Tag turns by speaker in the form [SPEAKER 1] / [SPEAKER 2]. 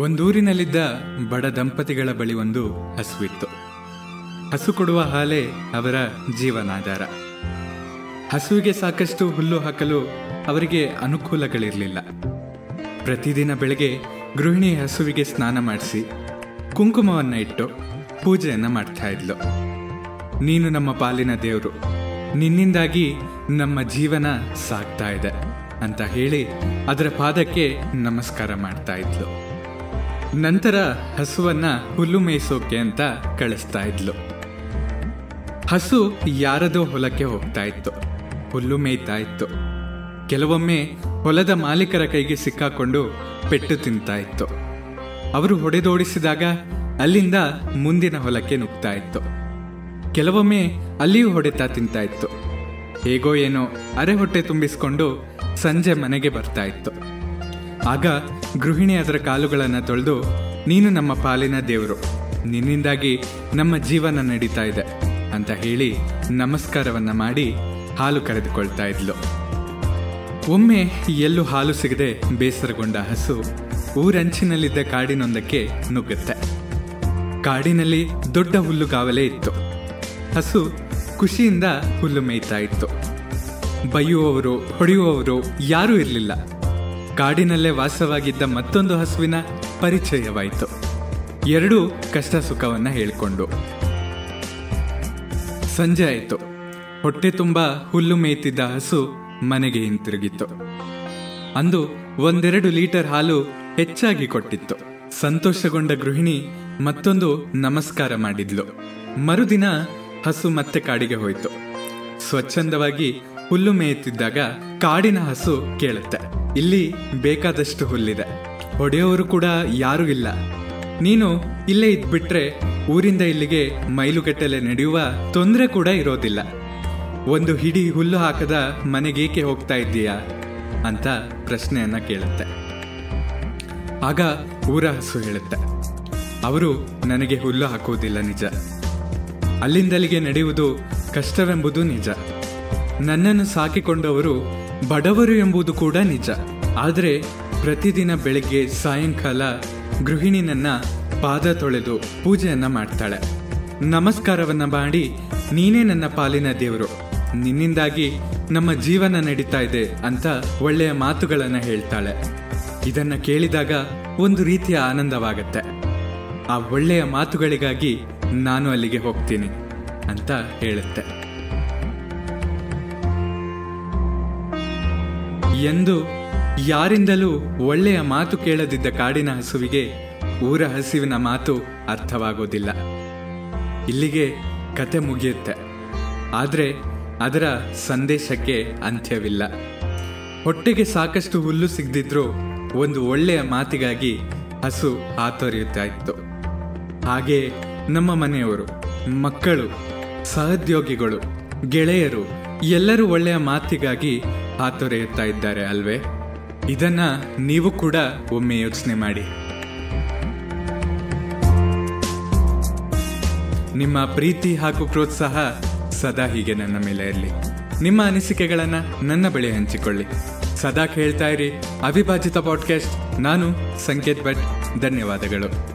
[SPEAKER 1] ಒಂದೂರಿನಲ್ಲಿದ್ದ ಬಡ ದಂಪತಿಗಳ ಬಳಿ ಒಂದು ಹಸುವಿತ್ತು. ಹಸು ಕೊಡುವ ಹಾಲೆ ಅವರ ಜೀವನಾಧಾರ. ಹಸುವಿಗೆ ಸಾಕಷ್ಟು ಹುಲ್ಲು ಹಾಕಲು ಅವರಿಗೆ ಅನುಕೂಲಗಳಿರಲಿಲ್ಲ. ಪ್ರತಿದಿನ ಬೆಳಗ್ಗೆ ಗೃಹಿಣಿ ಹಸುವಿಗೆ ಸ್ನಾನ ಮಾಡಿಸಿ ಕುಂಕುಮವನ್ನು ಇಟ್ಟು ಪೂಜೆಯನ್ನು ಮಾಡ್ತಾ ಇದ್ಲು. ನೀನು ನಮ್ಮ ಪಾಲಿನ ದೇವರು. ನಿನ್ನಿಂದಾಗಿ ನಮ್ಮ ಜೀವನ ಸಾಗ್ತಾ ಇದೆ ಅಂತ ಹೇಳಿ ಅದರ ಪಾದಕ್ಕೆ ನಮಸ್ಕಾರ ಮಾಡ್ತಾ ಇದ್ಲು. ನಂತರ ಹಸುವನ್ನ ಹುಲ್ಲು ಮೇಯಿಸೋಕೆ ಅಂತ ಕಳಿಸ್ತಾ ಇದ್ಲು. ಹಸು ಯಾರದೋ ಹೊಲಕ್ಕೆ ಹೋಗ್ತಾ ಇತ್ತು. ಹುಲ್ಲು ಮೇಯ್ತಾ ಇತ್ತು. ಕೆಲವೊಮ್ಮೆ ಹೊಲದ ಮಾಲೀಕರ ಕೈಗೆ ಸಿಕ್ಕಾಕೊಂಡು ಪೆಟ್ಟು ತಿಂತಾ ಇತ್ತು. ಅವರು ಹೊಡೆದೋಡಿಸಿದಾಗ ಅಲ್ಲಿಂದ ಮುಂದಿನ ಹೊಲಕ್ಕೆ ನುಗ್ತಾ ಇತ್ತು. ಕೆಲವೊಮ್ಮೆ ಅಲ್ಲಿಯೂ ಹೊಡೆತ ತಿಂತಾ ಇತ್ತು. ಹೇಗೋ ಏನೋ ಅರೆ ಹೊಟ್ಟೆ ತುಂಬಿಸಿಕೊಂಡು ಸಂಜೆ ಮನೆಗೆ ಬರ್ತಾ ಇತ್ತು. ಆಗ ಗೃಹಿಣಿ ಅದರ ಕಾಲುಗಳನ್ನು ತೊಳೆದು, ನೀನು ನಮ್ಮ ಪಾಲಿನ ದೇವರು, ನಿನ್ನಿಂದಾಗಿ ನಮ್ಮ ಜೀವನ ನಡೀತಾ ಇದೆ ಅಂತ ಹೇಳಿ ನಮಸ್ಕಾರವನ್ನ ಮಾಡಿ ಹಾಲು ಕರೆದುಕೊಳ್ತಾ ಇದ್ಲು. ಒಮ್ಮೆ ಎಲ್ಲೂ ಹಾಲು ಸಿಗದೆ ಬೇಸರಗೊಂಡ ಹಸು ಊರಂಚಿನಲ್ಲಿದ್ದ ಕಾಡಿನೊಂದಕ್ಕೆ ನುಗ್ಗುತ್ತೆ. ಕಾಡಿನಲ್ಲಿ ದೊಡ್ಡ ಹುಲ್ಲುಗಾವಲೇ ಇತ್ತು. ಹಸು ಖುಷಿಯಿಂದ ಹುಲ್ಲು ಮೇಯ್ತಾ ಇತ್ತು. ಬೈಯುವವರು, ಹೊಡೆಯುವವರು ಯಾರೂ ಇರಲಿಲ್ಲ. ಕಾಡಿನಲ್ಲೇ ವಾಸವಾಗಿದ್ದ ಮತ್ತೊಂದು ಹಸುವಿನ ಪರಿಚಯವಾಯಿತು. ಎರಡೂ ಕಷ್ಟ ಸುಖವನ್ನ ಹೇಳಿಕೊಂಡು. ಸಂಜೆ ಆಯಿತು. ಹೊಟ್ಟೆ ತುಂಬ ಹುಲ್ಲು ಮೇಯ್ತಿದ್ದ ಹಸು ಮನೆಗೆ ಹಿಂತಿರುಗಿತ್ತು. ಅಂದು ಒಂದೆರಡು ಲೀಟರ್ ಹಾಲು ಹೆಚ್ಚಾಗಿ ಕೊಟ್ಟಿತ್ತು. ಸಂತೋಷಗೊಂಡ ಗೃಹಿಣಿ ಮತ್ತೊಂದು ನಮಸ್ಕಾರ ಮಾಡಿದ್ಲು. ಮರುದಿನ ಹಸು ಮತ್ತೆ ಕಾಡಿಗೆ ಹೋಯಿತು. ಸ್ವಚ್ಛಂದವಾಗಿ ಹುಲ್ಲು ಮೇಯುತ್ತಿದ್ದಾಗ ಕಾಡಿನ ಹಸು ಕೇಳುತ್ತೆ. ಇಲ್ಲಿ ಬೇಕಾದಷ್ಟು ಹುಲ್ಲಿದೆ. ಹೊಡೆಯೋರು ಕೂಡ ಯಾರೂ ಇಲ್ಲ. ನೀನು ಇಲ್ಲೇ ಇದ್ಬಿಟ್ರೆ ಊರಿಂದ ಇಲ್ಲಿಗೆ ಮೈಲುಗಟ್ಟಲೆ ನಡೆಯುವ ತೊಂದರೆ ಕೂಡ ಇರೋದಿಲ್ಲ. ಒಂದು ಹಿಡಿ ಹುಲ್ಲು ಹಾಕದ ಮನೆಗೇಕೆ ಹೋಗ್ತಾ ಇದ್ದೀಯಾ? ಅಂತ ಪ್ರಶ್ನೆಯನ್ನ ಕೇಳುತ್ತೆ. ಆಗ ಊರ ಹಸು ಹೇಳುತ್ತೆ. ಅವರು, ನನಗೆ ಹುಲ್ಲು ಹಾಕುವುದಿಲ್ಲ ನಿಜ. ಅಲ್ಲಿಂದಲ್ಲಿಗೆ ನಡೆಯುವುದು ಕಷ್ಟವೆಂಬುದು ನಿಜ. ನನ್ನನ್ನು ಸಾಕಿಕೊಂಡವರು ಬಡವರು ಎಂಬುದು ಕೂಡ ನಿಜ. ಆದರೆ ಪ್ರತಿದಿನ ಬೆಳಗ್ಗೆ ಸಾಯಂಕಾಲ ಗೃಹಿಣಿನನ್ನ ಪಾದ ತೊಳೆದು ಪೂಜೆಯನ್ನ ಮಾಡ್ತಾಳೆ. ನಮಸ್ಕಾರವನ್ನ ಮಾಡಿ ನೀನೇ ನನ್ನ ಪಾಲಿನ ದೇವರು. ನಿನ್ನಿಂದಾಗಿ ನಮ್ಮ ಜೀವನ ನಡೀತಾ ಇದೆ ಅಂತ ಒಳ್ಳೆಯ ಮಾತುಗಳನ್ನ ಹೇಳ್ತಾಳೆ. ಇದನ್ನ ಕೇಳಿದಾಗ ಒಂದು ರೀತಿಯ ಆನಂದವಾಗತ್ತೆ. ಆ ಒಳ್ಳೆಯ ಮಾತುಗಳಿಗಾಗಿ ನಾನು ಅಲ್ಲಿಗೆ ಹೋಗ್ತೀನಿ ಅಂತ ಹೇಳುತ್ತೆ. ಎಂದು ಯಾರಿಂದಲೂ ಒಳ್ಳೆಯ ಮಾತು ಕೇಳದಿದ್ದ ಕಾಡಿನ ಹಸುವಿಗೆ ಊರ ಹಸಿವಿನ ಮಾತು ಅರ್ಥವಾಗೋದಿಲ್ಲ. ಇಲ್ಲಿಗೆ ಕತೆ ಮುಗಿಯುತ್ತೆ. ಆದರೆ ಅದರ ಸಂದೇಶಕ್ಕೆ ಅಂತ್ಯವಿಲ್ಲ. ಹೊಟ್ಟೆಗೆ ಸಾಕಷ್ಟು ಹುಲ್ಲು ಸಿಗದಿದ್ರೂ ಒಂದು ಒಳ್ಳೆಯ ಮಾತಿಗಾಗಿ ಹಸು ಹಾತೊರೆಯುತ್ತಾ ಇತ್ತು ಹಾಗೆ ನಮ್ಮ ಮನೆಯವರು, ಮಕ್ಕಳು, ಸಹೋದ್ಯೋಗಿಗಳು, ಗೆಳೆಯರು ಎಲ್ಲರೂ ಒಳ್ಳೆಯ ಮಾತಿಗಾಗಿ ಹಾತೊರೆಯುತ್ತಾ ಇದ್ದಾರೆ ಅಲ್ವೇ? ಇದನ್ನ ನೀವು ಕೂಡ ಒಮ್ಮೆ ಯೋಚನೆ ಮಾಡಿ. ನಿಮ್ಮ ಪ್ರೀತಿ ಹಾಗೂ ಪ್ರೋತ್ಸಾಹ ಸದಾ ಹೀಗೆ ನನ್ನ ಮೇಲೆ ಇರಲಿ. ನಿಮ್ಮ ಅನಿಸಿಕೆಗಳನ್ನ ನನ್ನ ಬಳಿ ಹಂಚಿಕೊಳ್ಳಿ. ಸದಾ ಕೇಳ್ತಾ ಇರಿ ಅವಿಭಾಜಿತ ಪಾಡ್ಕಾಸ್ಟ್ ನಾನು ಸಂಕೇತ್ ಭಟ್. ಧನ್ಯವಾದಗಳು.